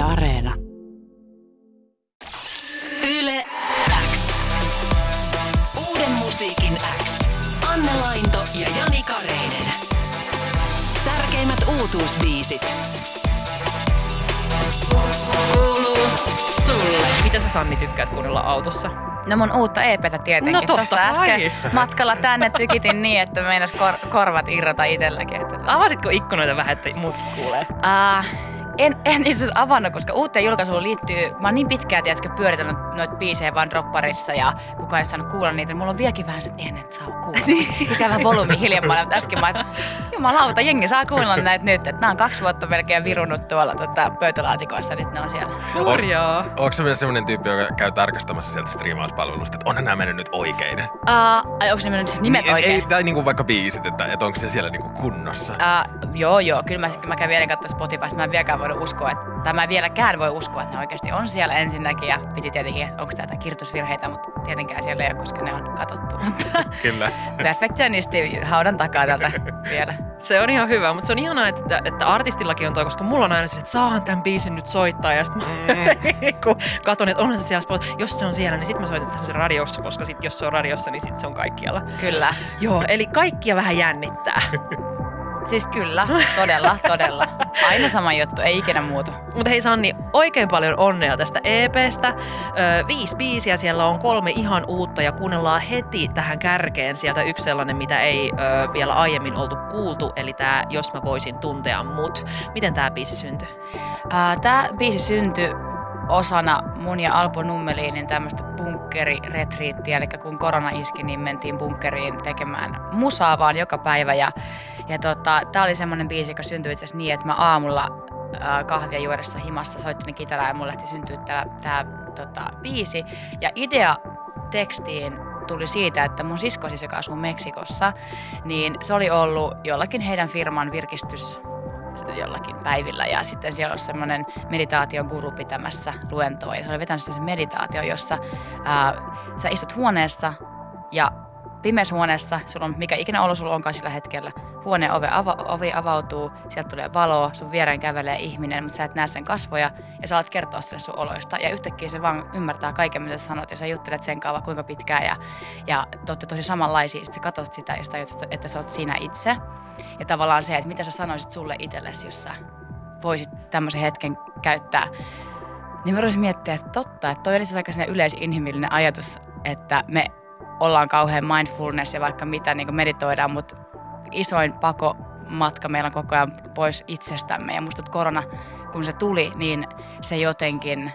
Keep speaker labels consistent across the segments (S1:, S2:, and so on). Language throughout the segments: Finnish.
S1: Yle Areena.
S2: Yle X. Uuden musiikin X. Anne Lainto ja Jani Kareinen. Tärkeimmät uutuusbiisit. Kuuluu sulle.
S3: Mitä sä Sanni tykkäät kuunnella autossa?
S4: No mun uutta EPtä tietenkin.
S3: No totta
S4: Tuossa
S3: kai.
S4: äsken matkalla tänne tykitin niin, että meinas kor- korvat irrota itselläkin. Että...
S3: Avasitko ikkunoita vähän, että muutkin kuulee?
S4: Uh, en, en itse asiassa avannut, koska uuteen julkaisuun liittyy, mä oon niin pitkään tiedätkö, pyöritänyt noita biisejä vaan dropparissa ja kukaan ei saanut kuulla niitä. Mulla on vieläkin vähän se, että en et saa kuulla. Lisää vähän volyymi hiljemmalle, mutta äsken mä että jumalauta, jengi saa kuulla näitä nyt. Että nämä on kaksi vuotta melkein virunut tuolla tota, pöytälaatikoissa, nyt ne on siellä.
S3: Hurjaa.
S5: Onko se myös sellainen tyyppi, joka käy tarkastamassa sieltä striimauspalvelusta, että onhan nämä mennyt nyt oikein?
S4: Uh, ai, onko ne mennyt siis nimet
S5: Niin,
S4: oikein?
S5: Ei, tai niinku vaikka biisit, että, että onko se siellä niinku kunnossa?
S4: Uh, joo, joo. Kyllä mä, mä kävin eilen katsoa Spotifysta. Mä en vieläkään voinut uskoa, että, tai mä en vieläkään voi uskoa, että ne oikeasti on siellä ensinnäkin. Ja piti tietenkin, että onko tää kirjoitusvirheitä, mutta tietenkään siellä ei ole, koska ne on katsottu. Mutta
S5: Kyllä.
S4: perfektionisti haudan takaa tältä vielä.
S3: Se on ihan hyvä, mutta se on ihanaa, että, että artistillakin on toi, koska mulla on aina se, että saahan tämän biisin nyt soittaa. Ja sitten mm. katon, että onhan se siellä, Spot- jos se on siellä, niin sitten mä soitan sen radiossa, koska sit, jos se on radiossa, niin sitten se on kaikkialla.
S4: Kyllä.
S3: Joo, eli kaikkia vähän jännittää.
S4: Siis kyllä, todella, todella. Aina sama juttu, ei ikinä muutu.
S3: Mutta hei Sanni, oikein paljon onnea tästä EPstä. Ö, viisi biisiä, siellä on kolme ihan uutta ja kuunnellaan heti tähän kärkeen sieltä yksi sellainen, mitä ei ö, vielä aiemmin oltu kuultu, eli tämä Jos mä voisin tuntea mut. Miten tämä biisi syntyi?
S4: Tämä biisi syntyi osana mun ja Alpo Nummeliinin tämmöistä bunkkeriretriittiä, eli kun korona iski, niin mentiin bunkkeriin tekemään musaa vaan joka päivä. Ja, ja tota, tämä oli semmoinen biisi, joka syntyi itse niin, että mä aamulla kahvia juodessa himassa soittelin kitaraa ja mulle lähti syntyä tämä, tämä tota, biisi. Ja idea tekstiin tuli siitä, että mun sisko siis, joka asuu Meksikossa, niin se oli ollut jollakin heidän firman virkistys jollakin päivillä ja sitten siellä olisi semmoinen meditaatioguru pitämässä luentoa ja se oli vetänyt sen meditaatio, jossa ää, sä istut huoneessa ja pimeässä huoneessa, sulla on mikä ikinä olo sulla onkaan sillä hetkellä, huoneen ove ava, ovi avautuu, sieltä tulee valoa, sun viereen kävelee ihminen, mutta sä et näe sen kasvoja ja sä alat kertoa sille sun oloista. Ja yhtäkkiä se vaan ymmärtää kaiken, mitä sä sanot ja sä juttelet sen kanssa kuinka pitkään ja, ja te olette tosi samanlaisia, sitten sä katsot sitä ja tajut, että, sä oot sinä itse. Ja tavallaan se, että mitä sä sanoisit sulle itsellesi, jos sä voisit tämmöisen hetken käyttää, niin mä rupesin miettiä, että totta, että toi itse asiassa aika yleisinhimillinen ajatus, että me ollaan kauhean mindfulness ja vaikka mitä niin meditoidaan, mutta isoin pako matka meillä on koko ajan pois itsestämme. Ja musta korona, kun se tuli, niin se jotenkin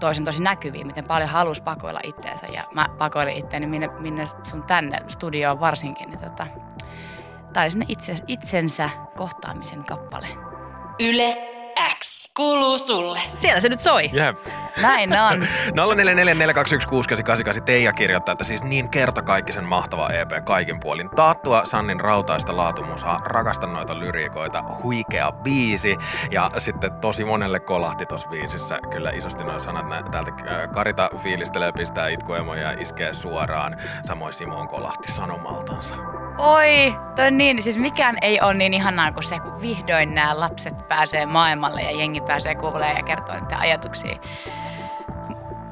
S4: toisen tosi näkyviin, miten paljon halus pakoilla itteensä. Ja mä pakoilin itteeni minne, minne sun tänne studioon varsinkin. Niin tota, tää oli sinne itse, itsensä kohtaamisen kappale.
S2: Yle X. Kuuluu sulle.
S3: Siellä se nyt soi.
S5: Jep.
S4: Näin on.
S5: 0444216888 Teija kirjoittaa, että siis niin kertakaikkisen mahtava EP kaikin puolin. Taattua Sannin rautaista laatumusaa, rakastan noita lyriikoita, huikea biisi. Ja sitten tosi monelle kolahti tuossa biisissä kyllä isosti nuo sanat. Nä, täältä äh, Karita fiilistelee, pistää itkuemoja ja iskee suoraan. Samoin Simon kolahti sanomaltansa.
S4: Oi, toi niin, siis mikään ei ole niin ihanaa kuin se, kun vihdoin nämä lapset pääsee maailmalle ja jengi pääsee kuulemaan ja kertoo niitä ajatuksia.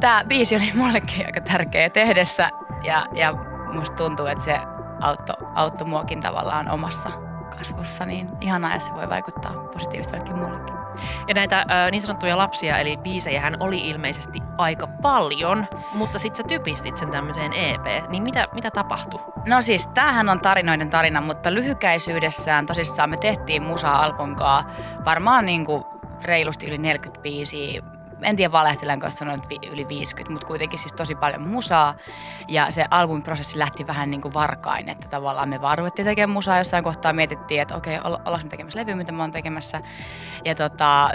S4: Tämä biisi oli mullekin aika tärkeä tehdessä ja, ja musta tuntuu, että se auttoi, auttoi muakin tavallaan omassa kasvussa, niin ihanaa, jos se voi vaikuttaa positiivisesti jollekin muullekin.
S3: Ja näitä äh, niin sanottuja lapsia, eli biisejähän oli ilmeisesti aika paljon, mutta sit sä typistit sen tämmöiseen EP. Niin mitä, mitä tapahtui?
S4: No siis, tämähän on tarinoiden tarina, mutta lyhykäisyydessään tosissaan me tehtiin musaa alponkaa varmaan niin kuin reilusti yli 40 biisiä. En tiedä valehtelenko, jos sanoin, että yli 50, mutta kuitenkin siis tosi paljon musaa. Ja se albumiprosessi lähti vähän niin kuin varkain, että tavallaan me vaan ruvettiin tekemään musaa jossain kohtaa, mietittiin, että okei, olla- ollaanko me tekemässä levyä, mitä mä oon tekemässä. Ja tota,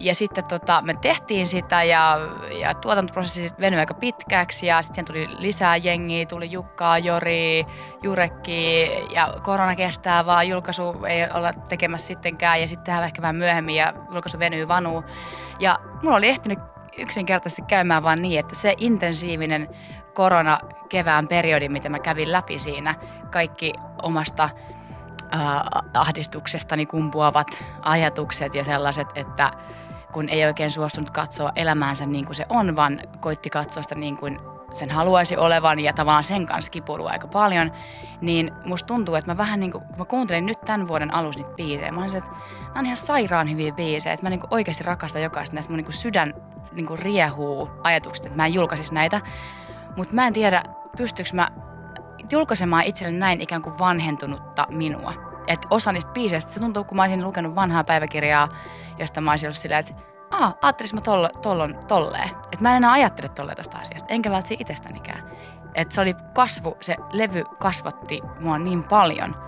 S4: ja sitten tota, me tehtiin sitä ja, ja tuotantoprosessi venyi aika pitkäksi ja sitten tuli lisää jengiä, tuli Jukkaa, Jori, Jurekki ja korona kestää vaan, julkaisu ei olla tekemässä sittenkään ja sitten tehdään ehkä vähän myöhemmin ja julkaisu venyy vanuu. Ja mulla oli ehtinyt yksinkertaisesti käymään vaan niin, että se intensiivinen korona kevään periodi, mitä mä kävin läpi siinä, kaikki omasta äh, ahdistuksestani kumpuavat ajatukset ja sellaiset, että kun ei oikein suostunut katsoa elämäänsä niin kuin se on, vaan koitti katsoa sitä niin kuin sen haluaisi olevan ja tavallaan sen kanssa kipuilua aika paljon, niin musta tuntuu, että mä vähän niin kuin, kun mä kuuntelin nyt tämän vuoden alussa niitä biisejä, mä olisin, että nämä on ihan sairaan hyviä biisejä, että mä niin kuin oikeasti rakastan jokaista näistä, mun niin kuin sydän niin kuin riehuu ajatukset, että mä en julkaisisi näitä, mutta mä en tiedä, pystyykö mä julkaisemaan itselle näin ikään kuin vanhentunutta minua. Et osa niistä biiseistä, se tuntuu, kun mä olisin lukenut vanhaa päiväkirjaa, josta mä olisin ollut silleen, että aa, ajattelis mä tollon, tollon, tolleen. Että mä en enää ajattele tolleen tästä asiasta, enkä välttämättä itsestänikään. Että se oli kasvu, se levy kasvatti mua niin paljon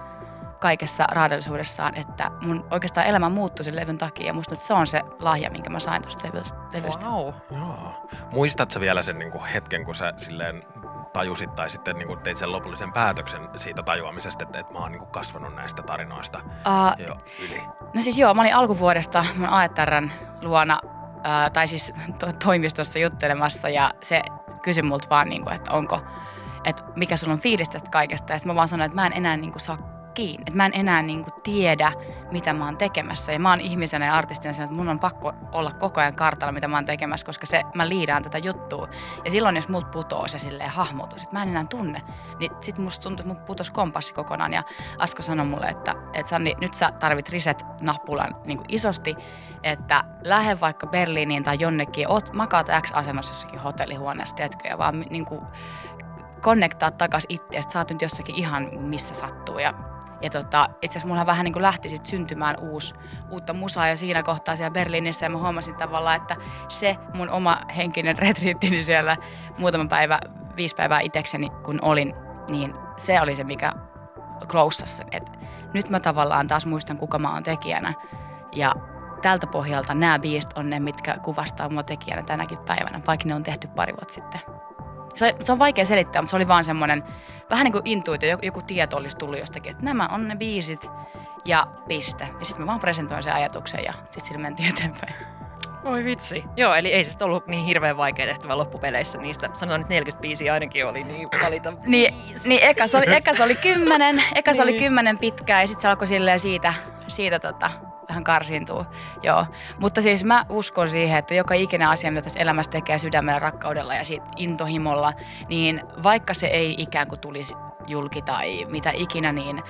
S4: kaikessa raadellisuudessaan, että mun oikeastaan elämä muuttui sen levyn takia. Ja musta nyt se on se lahja, minkä mä sain tuosta levystä.
S3: Wow.
S5: Joo. Muistatko vielä sen niin kuin hetken, kun sä silleen tajusit tai sitten niin kuin teit sen lopullisen päätöksen siitä tajuamisesta, että, että mä oon niin kuin kasvanut näistä tarinoista
S4: Uh,
S5: jo yli?
S4: No siis joo, mä olin alkuvuodesta mun AETRn luona, ää, tai siis to- toimistossa juttelemassa ja se kysyi multa vaan, niin kuin, että onko, että mikä sulla on fiilis tästä kaikesta. Ja sitten mä vaan sanoin, että mä en enää niin kuin, saa kiinni, että mä en enää niin kuin, tiedä, mitä mä oon tekemässä. Ja mä oon ihmisenä ja artistina että mun on pakko olla koko ajan kartalla, mitä mä oon tekemässä, koska se, mä liidaan tätä juttua. Ja silloin, jos mut putoo se silleen hahmotus, että mä en enää tunne, niin sit musta tuntuu, että mut putos kompassi kokonaan. Ja Asko sanoi mulle, että, että Sanni, nyt sä tarvit reset-nappulan niin kuin isosti, että lähde vaikka Berliiniin tai jonnekin, oot, makaat X-asennossa jossakin hotellihuoneessa, tiedätkö, ja vaan niin kuin connectaa takas itseäsi, sä oot nyt jossakin ihan missä sattuu. Ja, ja tota, itse asiassa mulla vähän niin kuin lähti sit syntymään uusi, uutta musaa ja siinä kohtaa siellä Berliinissä ja mä huomasin tavallaan, että se mun oma henkinen retriittini siellä muutama päivä, viisi päivää itsekseni kun olin, niin se oli se, mikä closassa. Et nyt mä tavallaan taas muistan, kuka mä oon tekijänä ja tältä pohjalta nämä biisit on ne, mitkä kuvastaa mua tekijänä tänäkin päivänä, vaikka ne on tehty pari vuotta sitten. Se, se on vaikea selittää, mutta se oli vaan semmoinen, vähän niin kuin intuitio, joku, joku tieto olisi tullut jostakin, että nämä on ne biisit ja piste. Ja sitten mä vaan presentoin sen ajatuksen ja sitten sillä mentiin eteenpäin.
S3: Voi vitsi. Joo, eli ei se sitten ollut niin hirveän vaikea tehtävä loppupeleissä. Niistä sanotaan nyt 40 biisiä ainakin oli, niin valita
S4: Niin, niin eka, se oli, eka se oli kymmenen, eka se oli
S3: Niin.
S4: kymmenen pitkää ja sitten se alkoi silleen siitä, siitä tota, vähän karsiintuu. Joo. Mutta siis mä uskon siihen, että joka ikinen asia, mitä tässä elämässä tekee sydämellä, rakkaudella ja siitä intohimolla, niin vaikka se ei ikään kuin tulisi julki tai mitä ikinä, niin,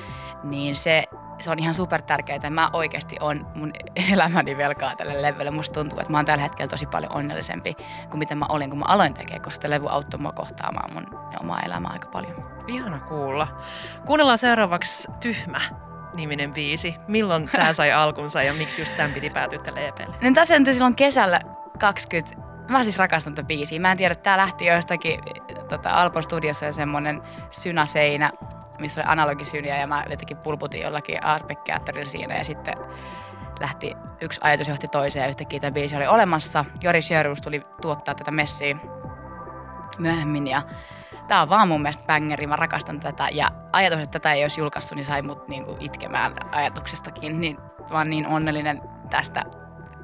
S4: niin se, se on ihan super tärkeää. Mä oikeasti on mun elämäni velkaa tälle levylle. Musta tuntuu, että mä oon tällä hetkellä tosi paljon onnellisempi kuin mitä mä olin, kun mä aloin tekemään, koska tämä levy auttoi mua kohtaamaan mun omaa elämää aika paljon.
S3: Ihana kuulla. Kuunnellaan seuraavaksi Tyhmä niminen biisi. Milloin tämä sai alkunsa ja miksi just tämän piti päätyä tälle EPlle?
S4: No tässä syntyi silloin kesällä 20. Mä siis rakastan tätä biisiä. Mä en tiedä, tää lähti jostakin tota, Alpon studiossa jo semmonen synäseinä, missä oli analogisyniä ja mä jotenkin pulputin jollakin arpekkeattorilla siinä ja sitten lähti yksi ajatus johti toiseen ja yhtäkkiä tämä biisi oli olemassa. Jori Sjörus tuli tuottaa tätä messiä myöhemmin ja Tää on vaan mun mielestä bangeri, mä rakastan tätä ja ajatus, että tätä ei olisi julkaistu, niin sai mut niinku itkemään ajatuksestakin, niin oon niin onnellinen tästä.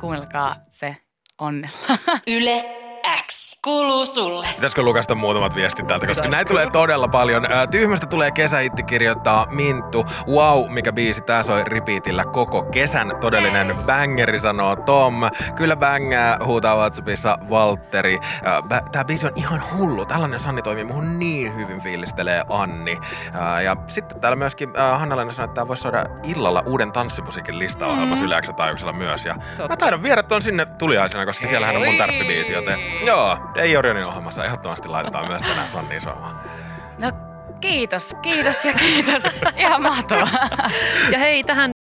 S4: Kuunnelkaa se onnella.
S2: Yle X kuuluu sulle.
S5: Pitäisikö lukasta muutamat viestit täältä, koska
S3: Pitäisikö?
S5: näitä tulee todella paljon. Tyhmästä tulee kesähitti kirjoittaa Minttu. Wow, mikä biisi tää soi repeatillä koko kesän. Todellinen bangeri, sanoo Tom. Kyllä bängää, huutaa Whatsappissa Valtteri. Tää biisi on ihan hullu. Tällainen Sanni toimii muhun niin hyvin fiilistelee Anni. Ja sitten täällä myöskin Hanna-Leena sanoi, että tää voisi soida illalla uuden tanssimusiikin listaohjelmassa mm. Yle X-taajuuksella myös. Ja mä taidan viedä ton sinne tuliaisena, koska siellähän on mun tärppibiisi, joten joo, ei Orionin ohjelmassa ehdottomasti laitetaan myös tänään Sanni soimaan.
S4: No kiitos, kiitos ja kiitos. Ihan mahtavaa.
S3: Ja hei, tähän